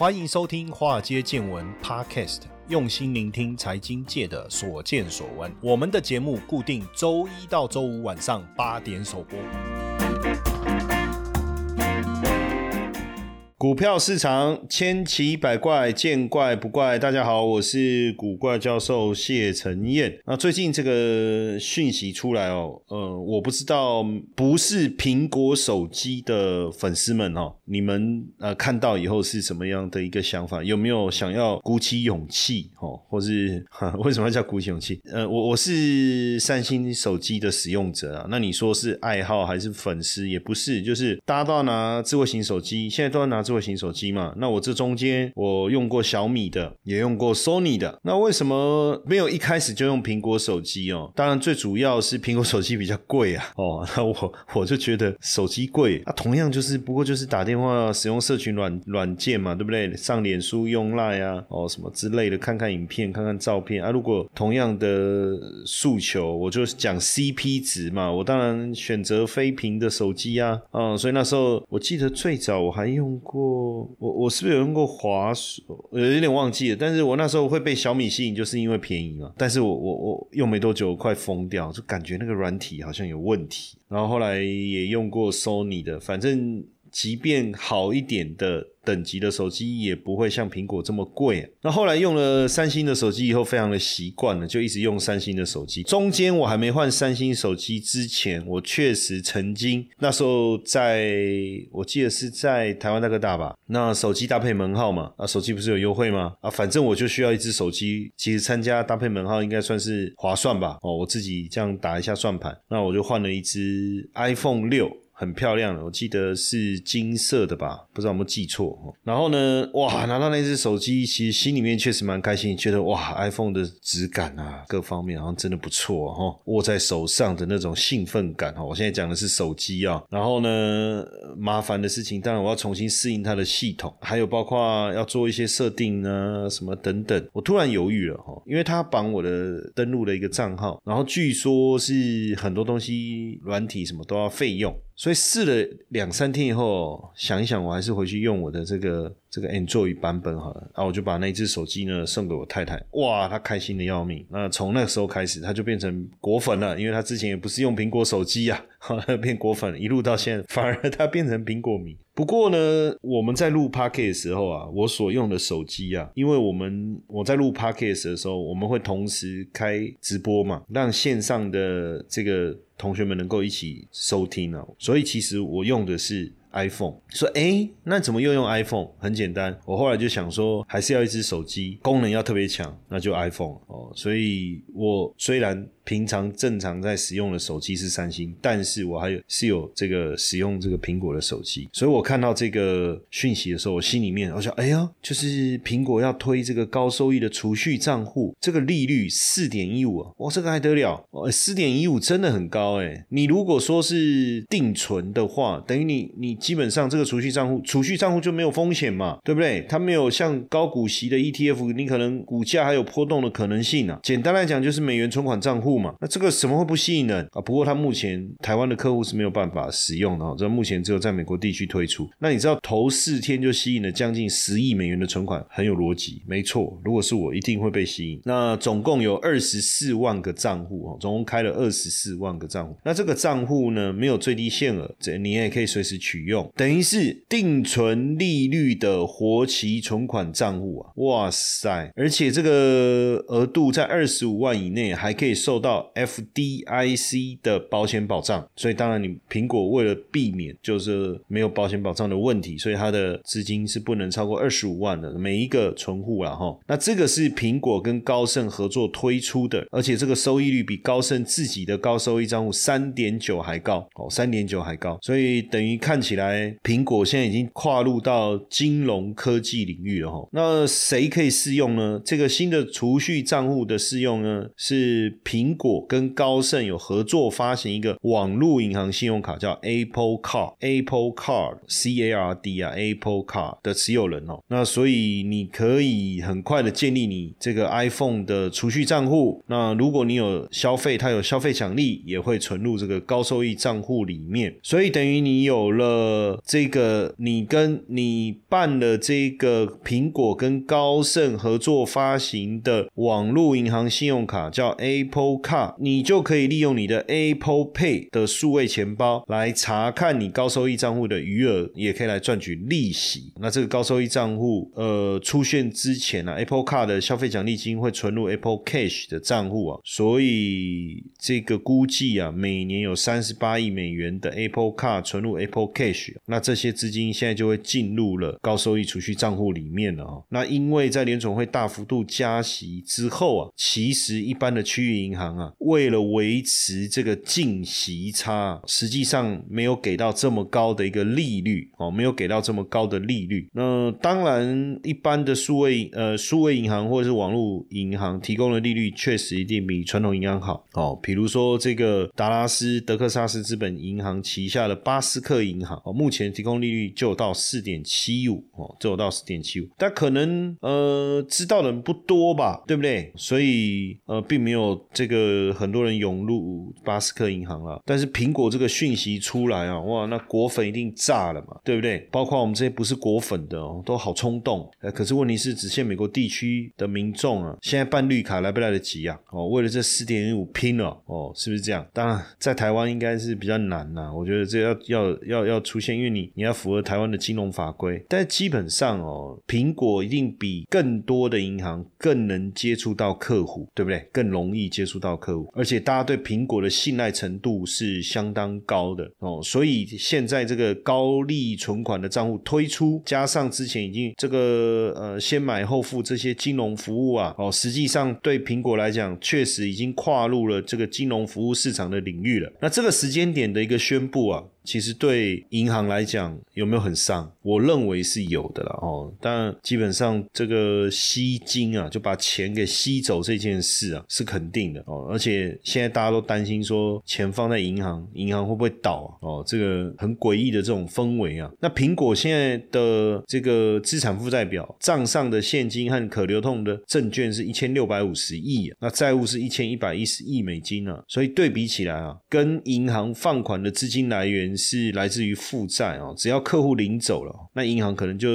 欢迎收听《华尔街见闻》Podcast，用心聆听财经界的所见所闻。我们的节目固定周一到周五晚上八点首播。股票市场千奇百怪，见怪不怪。大家好，我是古怪教授谢承彦。那最近这个讯息出来哦，呃，我不知道不是苹果手机的粉丝们哦，你们呃看到以后是什么样的一个想法？有没有想要鼓起勇气哦，或是 为什么要叫鼓起勇气？呃，我我是三星手机的使用者啊，那你说是爱好还是粉丝？也不是，就是大家都要拿智慧型手机，现在都要拿。智慧型手机嘛，那我这中间我用过小米的，也用过 Sony 的，那为什么没有一开始就用苹果手机哦？当然最主要是苹果手机比较贵啊，哦，那我我就觉得手机贵啊，同样就是不过就是打电话使用社群软软件嘛，对不对？上脸书用 Line 啊，哦什么之类的，看看影片，看看照片啊。如果同样的诉求，我就讲 CP 值嘛，我当然选择非屏的手机啊，嗯，所以那时候我记得最早我还用过。我我我是不是有用过华硕？有点忘记了。但是我那时候会被小米吸引，就是因为便宜嘛。但是我我我用没多久，快疯掉，就感觉那个软体好像有问题。然后后来也用过 Sony 的，反正即便好一点的。等级的手机也不会像苹果这么贵。那后来用了三星的手机以后，非常的习惯了，就一直用三星的手机。中间我还没换三星手机之前，我确实曾经那时候在，我记得是在台湾大哥大吧。那手机搭配门号嘛，啊，手机不是有优惠吗？啊，反正我就需要一只手机，其实参加搭配门号应该算是划算吧。哦，我自己这样打一下算盘，那我就换了一只 iPhone 六。很漂亮的，我记得是金色的吧，不知道有没有记错。然后呢，哇，拿到那只手机，其实心里面确实蛮开心，觉得哇，iPhone 的质感啊，各方面好像真的不错哈，握在手上的那种兴奋感哈。我现在讲的是手机啊。然后呢，麻烦的事情，当然我要重新适应它的系统，还有包括要做一些设定呢，什么等等。我突然犹豫了哈，因为它绑我的登录的一个账号，然后据说是很多东西软体什么都要费用。所以试了两三天以后，想一想，我还是回去用我的这个。这个 Android 版本好了，然后我就把那只手机呢送给我太太，哇，她开心的要命。那从那个时候开始，她就变成果粉了，因为她之前也不是用苹果手机呀，后 来变果粉，一路到现在，反而她变成苹果迷。不过呢，我们在录 p o c k e t 的时候啊，我所用的手机啊，因为我们我在录 p o c k e t 的时候，我们会同时开直播嘛，让线上的这个同学们能够一起收听哦，所以其实我用的是。iPhone 说：“哎，那怎么又用 iPhone？很简单，我后来就想说，还是要一只手机，功能要特别强，那就 iPhone 哦。所以我虽然……平常正常在使用的手机是三星，但是我还有是有这个使用这个苹果的手机，所以我看到这个讯息的时候，我心里面我想，哎呀，就是苹果要推这个高收益的储蓄账户，这个利率四点一五啊，哇，这个还得了？哦，四点一五真的很高哎。你如果说是定存的话，等于你你基本上这个储蓄账户，储蓄账户就没有风险嘛，对不对？它没有像高股息的 ETF，你可能股价还有波动的可能性啊。简单来讲，就是美元存款账户嘛。那这个什么会不吸引人啊？不过它目前台湾的客户是没有办法使用的，这目前只有在美国地区推出。那你知道头四天就吸引了将近十亿美元的存款，很有逻辑，没错。如果是我，一定会被吸引。那总共有二十四万个账户哦，总共开了二十四万个账户。那这个账户呢，没有最低限额，这你也可以随时取，用等于是定存利率的活期存款账户啊！哇塞，而且这个额度在二十五万以内，还可以受。到 FDIC 的保险保障，所以当然你苹果为了避免就是没有保险保障的问题，所以它的资金是不能超过二十五万的每一个存户了哈。那这个是苹果跟高盛合作推出的，而且这个收益率比高盛自己的高收益账户三点九还高哦，三点九还高，所以等于看起来来苹果现在已经跨入到金融科技领域了哈。那谁可以适用呢？这个新的储蓄账户的适用呢是苹。果跟高盛有合作发行一个网络银行信用卡，叫 Apple Card，Apple Card C A R D 啊，Apple Card 的持有人哦。那所以你可以很快的建立你这个 iPhone 的储蓄账户。那如果你有消费，它有消费奖励，也会存入这个高收益账户里面。所以等于你有了呃这个，你跟你办了这个苹果跟高盛合作发行的网络银行信用卡，叫 Apple Card，你就可以利用你的 Apple Pay 的数位钱包来查看你高收益账户的余额，也可以来赚取利息。那这个高收益账户，呃，出现之前呢，Apple Card 的消费奖励金会存入 Apple Cash 的账户啊，所以这个估计啊，每年有三十八亿美元的 Apple Card 存入 Apple Cash，那这些资金现在就会进入了高收益储蓄账户里面了啊。那因为在联总会大幅度加息之后啊，其实一般的区域银行啊，为了维持这个净息差，实际上没有给到这么高的一个利率哦，没有给到这么高的利率。那当然，一般的数位呃数位银行或者是网络银行提供的利率确实一定比传统银行好哦。比如说这个达拉斯德克萨斯资本银行旗下的巴斯克银行目前提供利率就到四点七五哦，就到四点七五。但可能呃知道的人不多吧，对不对？所以呃并没有这个很多人涌入巴斯克银行了。但是苹果这个讯息出来啊，哇，那果粉一定炸了嘛，对不对？包括我们这些不是果粉的哦，都好冲动。呃，可是问题是只限美国地区的民众啊，现在办绿卡来不来得及啊？哦，为了这四点五拼了哦，是不是这样？当然，在台湾应该是比较难呐。我觉得这要要要要出现，因为你你要符合台湾的金融法规。但基本上哦，苹果一定比更多的银行更能接触到客户，对不对？更容易接触到客户，而且大家对苹果的信赖程度是相当高的哦。所以现在这个高利存款的账户推出，加上之前已经这个呃先买后付这些金融服务啊，哦，实际上对苹果来讲，确实已经跨入了这个金融服务市场的领域了。那这个时间点的一个宣布啊。其实对银行来讲有没有很伤？我认为是有的了哦。但基本上这个吸金啊，就把钱给吸走这件事啊，是肯定的哦。而且现在大家都担心说，钱放在银行，银行会不会倒啊？哦，这个很诡异的这种氛围啊。那苹果现在的这个资产负债表，账上的现金和可流通的证券是一千六百五十亿，那债务是一千一百一十亿美金啊。所以对比起来啊，跟银行放款的资金来源。是来自于负债哦，只要客户领走了，那银行可能就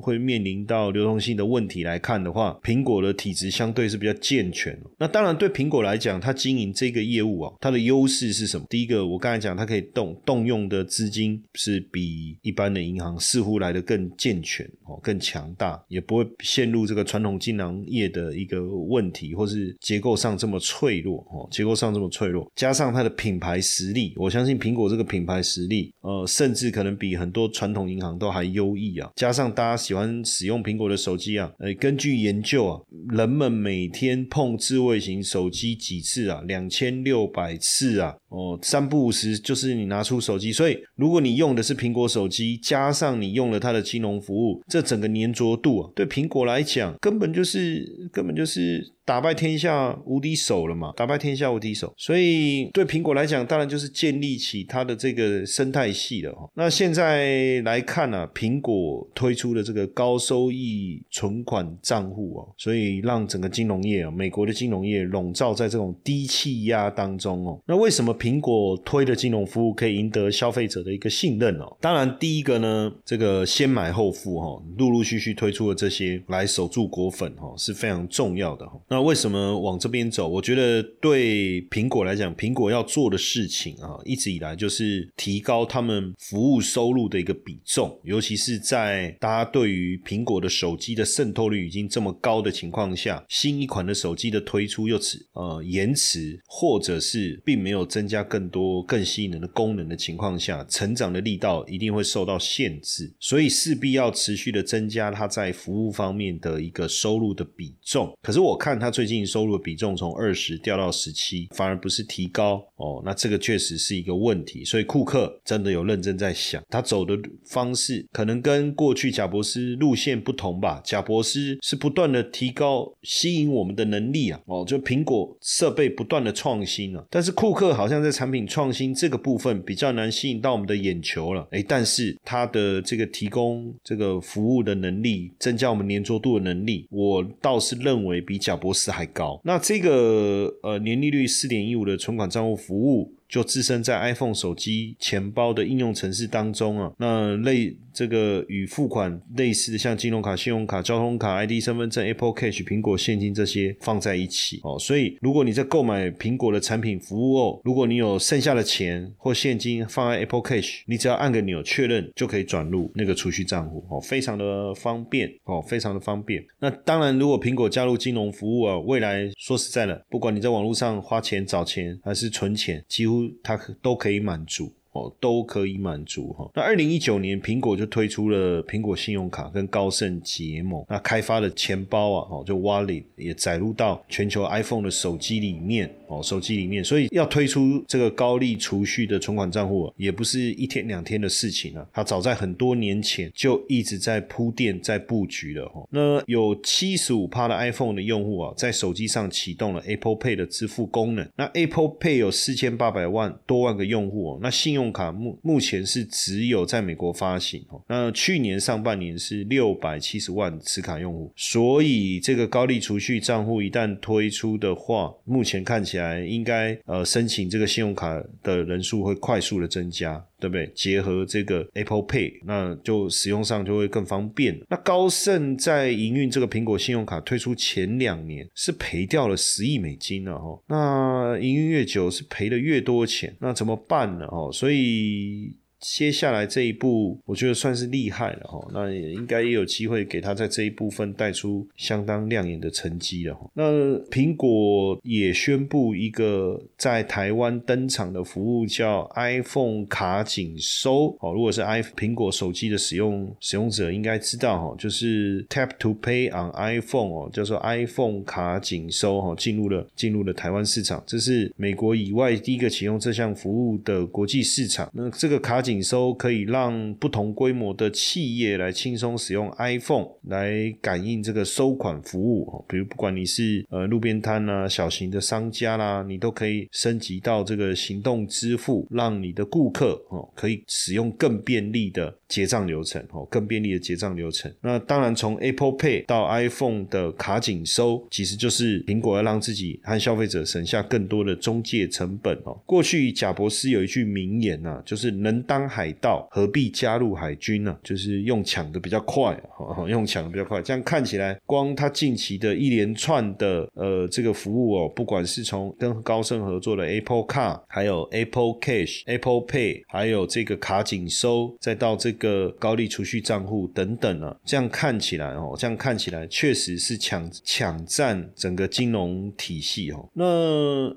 会面临到流动性的问题。来看的话，苹果的体质相对是比较健全。那当然，对苹果来讲，它经营这个业务啊，它的优势是什么？第一个，我刚才讲，它可以动动用的资金是比一般的银行似乎来的更健全哦，更强大，也不会陷入这个传统金融业的一个问题，或是结构上这么脆弱哦，结构上这么脆弱，加上它的品牌实力，我相信苹果这个。品牌实力，呃，甚至可能比很多传统银行都还优异啊！加上大家喜欢使用苹果的手机啊，呃，根据研究啊，人们每天碰智慧型手机几次啊？两千六百次啊！哦，三不五时就是你拿出手机，所以如果你用的是苹果手机，加上你用了它的金融服务，这整个粘着度啊，对苹果来讲，根本就是根本就是。打败天下无敌手了嘛？打败天下无敌手，所以对苹果来讲，当然就是建立起它的这个生态系了。那现在来看呢，苹果推出的这个高收益存款账户哦，所以让整个金融业啊，美国的金融业笼罩在这种低气压当中哦。那为什么苹果推的金融服务可以赢得消费者的一个信任哦？当然，第一个呢，这个先买后付哈，陆陆续续推出的这些来守住果粉哈，是非常重要的哈。那为什么往这边走？我觉得对苹果来讲，苹果要做的事情啊，一直以来就是提高他们服务收入的一个比重，尤其是在大家对于苹果的手机的渗透率已经这么高的情况下，新一款的手机的推出又迟呃延迟，或者是并没有增加更多更吸引人的功能的情况下，成长的力道一定会受到限制，所以势必要持续的增加它在服务方面的一个收入的比重。可是我看。它最近收入的比重从二十掉到十七，反而不是提高哦，那这个确实是一个问题。所以库克真的有认真在想，他走的方式可能跟过去贾博士路线不同吧。贾博士是不断的提高吸引我们的能力啊，哦，就苹果设备不断的创新啊，但是库克好像在产品创新这个部分比较难吸引到我们的眼球了。哎，但是它的这个提供这个服务的能力，增加我们粘着度的能力，我倒是认为比贾博。士还高，那这个呃年利率四点一五的存款账户服务。就置身在 iPhone 手机钱包的应用程式当中啊，那类这个与付款类似的，像金融卡、信用卡、交通卡、ID 身份证、Apple Cash、苹果现金这些放在一起哦。所以如果你在购买苹果的产品服务哦，如果你有剩下的钱或现金放在 Apple Cash，你只要按个钮确认就可以转入那个储蓄账户哦，非常的方便哦，非常的方便。那当然，如果苹果加入金融服务啊，未来说实在的，不管你在网络上花钱找钱还是存钱，几乎乎它都可以满足。哦，都可以满足哈。那二零一九年，苹果就推出了苹果信用卡跟高盛结盟，那开发的钱包啊，哦，就 Wallet 也载入到全球 iPhone 的手机里面，哦，手机里面，所以要推出这个高利储蓄的存款账户，也不是一天两天的事情啊。它早在很多年前就一直在铺垫、在布局了哈。那有七十五趴的 iPhone 的用户啊，在手机上启动了 Apple Pay 的支付功能。那 Apple Pay 有四千八百万多万个用户哦，那信用用卡目目前是只有在美国发行哦，那去年上半年是六百七十万持卡用户，所以这个高利储蓄账户一旦推出的话，目前看起来应该呃申请这个信用卡的人数会快速的增加。对不对？结合这个 Apple Pay，那就使用上就会更方便。那高盛在营运这个苹果信用卡推出前两年是赔掉了十亿美金了哈。那营运越久是赔的越多钱，那怎么办呢？哦，所以。接下来这一步，我觉得算是厉害了哈。那也应该也有机会给他在这一部分带出相当亮眼的成绩了哈。那苹果也宣布一个在台湾登场的服务，叫 iPhone 卡紧收。哦，如果是 i 苹果手机的使用使用者应该知道哈，就是 Tap to Pay on iPhone 哦，叫做 iPhone 卡紧收哈，进入了进入了台湾市场，这是美国以外第一个启用这项服务的国际市场。那这个卡紧紧收可以让不同规模的企业来轻松使用 iPhone 来感应这个收款服务比如不管你是呃路边摊啊、小型的商家啦，你都可以升级到这个行动支付，让你的顾客哦可以使用更便利的结账流程哦，更便利的结账流程。那当然从 Apple Pay 到 iPhone 的卡紧收，其实就是苹果要让自己和消费者省下更多的中介成本哦。过去贾博士有一句名言呐，就是能当海盗何必加入海军呢？就是用抢的比较快，用抢的比较快。这样看起来，光他近期的一连串的呃这个服务哦，不管是从跟高盛合作的 Apple Car，还有 Apple Cash、Apple Pay，还有这个卡紧收，再到这个高利储蓄账户等等啊，这样看起来哦，这样看起来确实是抢抢占整个金融体系哦。那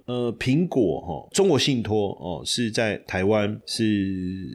呃，苹果哈，中国信托哦，是在台湾是。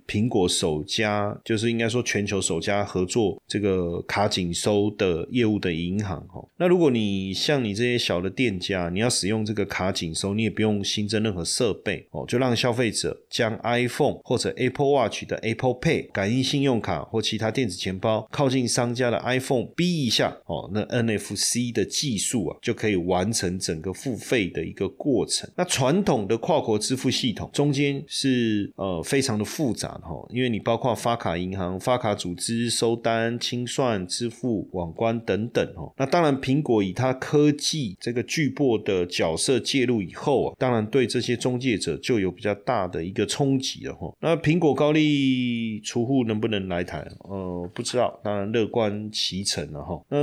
苹果首家就是应该说全球首家合作这个卡紧收的业务的银行哈。那如果你像你这些小的店家，你要使用这个卡紧收，你也不用新增任何设备哦，就让消费者将 iPhone 或者 Apple Watch 的 Apple Pay 感应信用卡或其他电子钱包靠近商家的 iPhone 逼一下哦，那 NFC 的技术啊就可以完成整个付费的一个过程。那传统的跨国支付系统中间是呃非常的复杂。哦，因为你包括发卡银行、发卡组织、收单、清算、支付、网关等等哦。那当然，苹果以它科技这个巨擘的角色介入以后啊，当然对这些中介者就有比较大的一个冲击了哈。那苹果高利储户能不能来台？呃，不知道，当然乐观其成了哈。那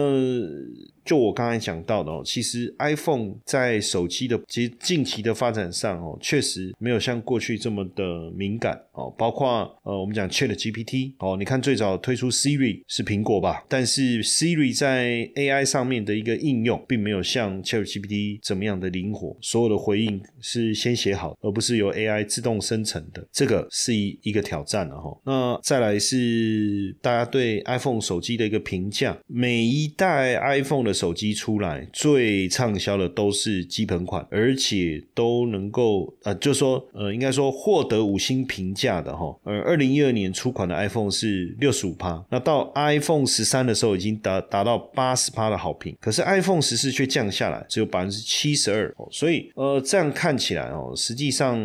就我刚才讲到的哦，其实 iPhone 在手机的其实近期的发展上哦，确实没有像过去这么的敏感哦。包括呃，我们讲 Chat GPT 哦，你看最早推出 Siri 是苹果吧，但是 Siri 在 AI 上面的一个应用，并没有像 Chat GPT 怎么样的灵活，所有的回应是先写好，而不是由 AI 自动生成的，这个是一一个挑战了哈。那再来是大家对 iPhone 手机的一个评价，每一代 iPhone 的。手机出来最畅销的都是基本款，而且都能够呃，就说呃，应该说获得五星评价的哈。呃，二零一二年出款的 iPhone 是六十五趴，那到 iPhone 十三的时候已经达达到八十趴的好评，可是 iPhone 十四却降下来，只有百分之七十二。所以呃，这样看起来哦，实际上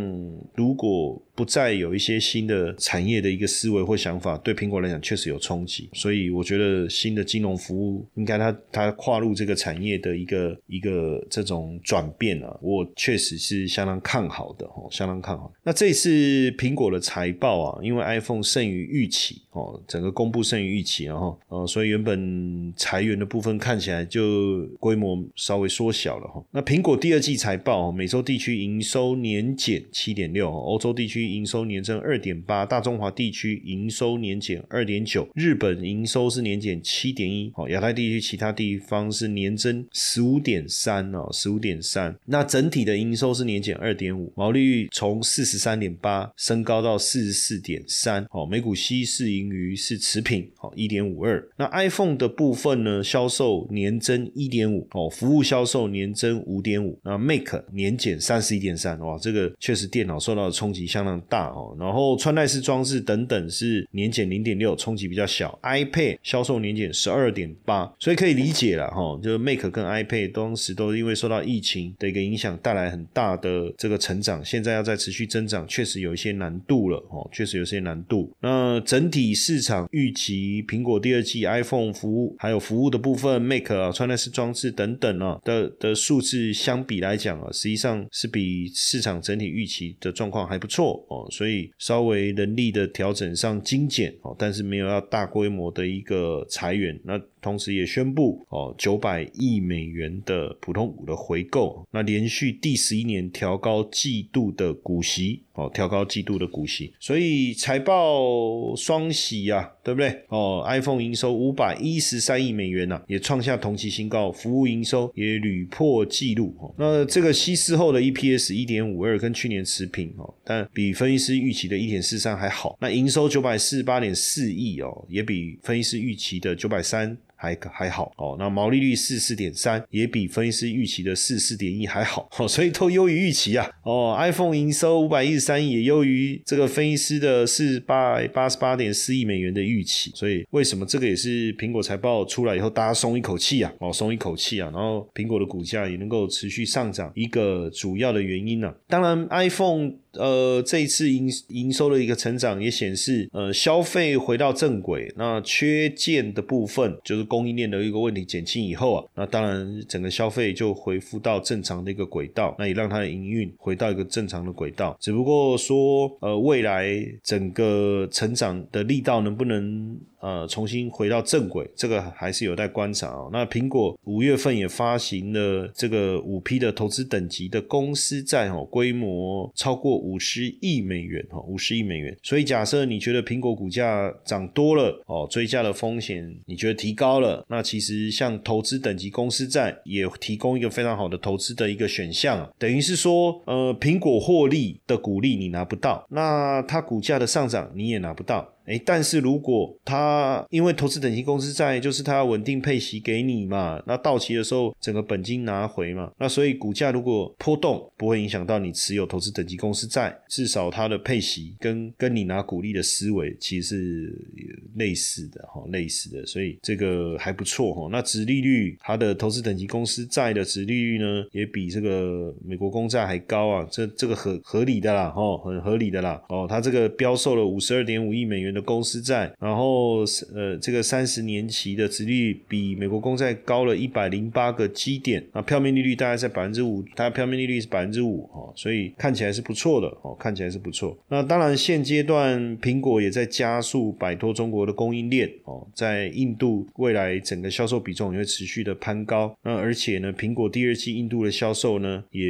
如果不再有一些新的产业的一个思维或想法，对苹果来讲确实有冲击。所以我觉得新的金融服务应该它它跨。入这个产业的一个一个这种转变啊，我确实是相当看好的哦，相当看好。那这次苹果的财报啊，因为 iPhone 胜于预期哦，整个公布胜于预期，然后呃，所以原本裁员的部分看起来就规模稍微缩小了哈。那苹果第二季财报，美洲地区营收年减七点六，欧洲地区营收年增二点八，大中华地区营收年减二点九，日本营收是年减七点一，哦，亚太地区其他地方是年增十五点三哦，十五点三。那整体的营收是年减二点五，毛利率从四十三点八升高到四十四点三，哦，每股稀释盈余是持平，哦，一点五二。那 iPhone 的部分呢，销售年增一点五，哦，服务销售年增五点五，那 Make 年减三十一点三，哇，这个确实电脑受到的冲击相当大哦。然后穿戴式装置等等是年减零点六，冲击比较小。iPad 销售年减十二点八，所以可以理解了哈，就是 Make 跟 iPad 当时都因为受到疫情的一个影响，带来很大的这个成长，现在要再持续增长，确实有一些难度了哦，确实有些难度。那整体市场预期苹果第二季 iPhone 服务还有服务的部分，Make 啊穿戴式装置等等啊的的数字相比来讲啊，实际上是比市场整体预期的状况还不错哦，所以稍微人力的调整上精简哦，但是没有要大规模的一个裁员那。同时也宣布哦，九百亿美元的普通股的回购，那连续第十一年调高季度的股息哦，调高季度的股息，所以财报双喜呀，对不对？哦，iPhone 营收五百一十三亿美元呐，也创下同期新高，服务营收也屡破纪录哦。那这个稀释后的 EPS 一点五二，跟去年持平哦，但比分析师预期的一点四三还好。那营收九百四十八点四亿哦，也比分析师预期的九百三。还还好哦，那毛利率四四点三，也比分析师预期的四四点一还好，哦，所以都优于预期啊。哦，iPhone 营收五百一十三亿，也优于这个分析师的四百八十八点四亿美元的预期。所以为什么这个也是苹果财报出来以后大家松一口气啊？哦，松一口气啊，然后苹果的股价也能够持续上涨，一个主要的原因呢？当然，iPhone。呃，这一次营营收的一个成长也显示，呃，消费回到正轨。那缺件的部分，就是供应链的一个问题减轻以后啊，那当然整个消费就恢复到正常的一个轨道，那也让它的营运回到一个正常的轨道。只不过说，呃，未来整个成长的力道能不能？呃，重新回到正轨，这个还是有待观察哦。那苹果五月份也发行了这个五批的投资等级的公司债，哦，规模超过五十亿美元，哈，五十亿美元。所以假设你觉得苹果股价涨多了，哦，追加的风险你觉得提高了，那其实像投资等级公司债也提供一个非常好的投资的一个选项，等于是说，呃，苹果获利的股利你拿不到，那它股价的上涨你也拿不到。哎，但是如果他因为投资等级公司债，就是他稳定配息给你嘛，那到期的时候整个本金拿回嘛，那所以股价如果波动不会影响到你持有投资等级公司债，至少它的配息跟跟你拿股利的思维其实是类似的哈，类似的，所以这个还不错哈。那殖利率，它的投资等级公司债的殖利率呢，也比这个美国公债还高啊，这这个合合理的啦，哦，很合理的啦，哦，它这个标售了五十二点五亿美元。的公司债，然后呃，这个三十年期的殖率比美国公债高了一百零八个基点，啊，票面利率大概在百分之五，它票面利率是百分之五，哦，所以看起来是不错的，哦，看起来是不错。那当然，现阶段苹果也在加速摆脱中国的供应链，哦，在印度未来整个销售比重也会持续的攀高。那而且呢，苹果第二季印度的销售呢也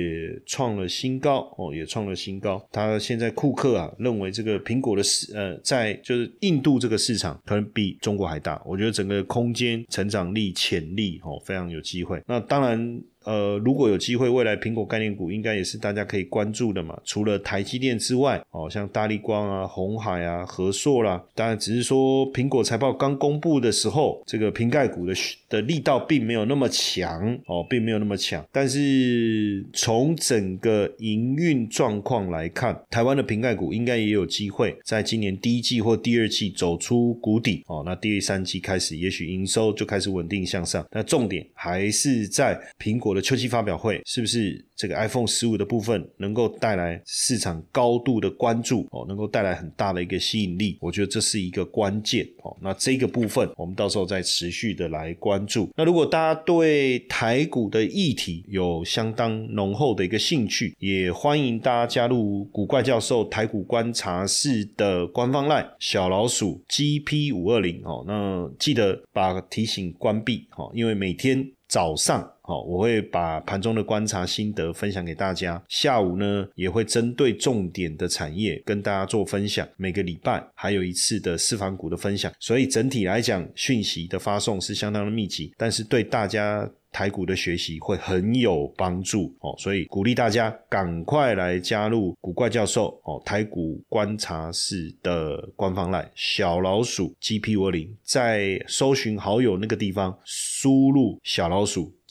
创了新高，哦，也创了新高。他现在库克啊认为这个苹果的呃在就就是印度这个市场可能比中国还大，我觉得整个空间、成长力、潜力哦，非常有机会。那当然。呃，如果有机会，未来苹果概念股应该也是大家可以关注的嘛。除了台积电之外，哦，像大力光啊、红海啊、和硕啦，当然只是说苹果财报刚公布的时候，这个瓶盖股的的力道并没有那么强哦，并没有那么强。但是从整个营运状况来看，台湾的瓶盖股应该也有机会在今年第一季或第二季走出谷底哦。那第三季开始，也许营收就开始稳定向上。那重点还是在苹果。我的秋季发表会是不是这个 iPhone 十五的部分能够带来市场高度的关注哦，能够带来很大的一个吸引力？我觉得这是一个关键哦。那这个部分我们到时候再持续的来关注。那如果大家对台股的议题有相当浓厚的一个兴趣，也欢迎大家加入古怪教授台股观察室的官方 line 小老鼠 GP 五二零哦。那记得把提醒关闭哦，因为每天早上。好，我会把盘中的观察心得分享给大家。下午呢，也会针对重点的产业跟大家做分享。每个礼拜还有一次的四方股的分享，所以整体来讲，讯息的发送是相当的密集，但是对大家。台股的学习会很有帮助哦，所以鼓励大家赶快来加入古怪教授哦台股观察室的官方赖小老鼠 GP 五零，在搜寻好友那个地方输入小老鼠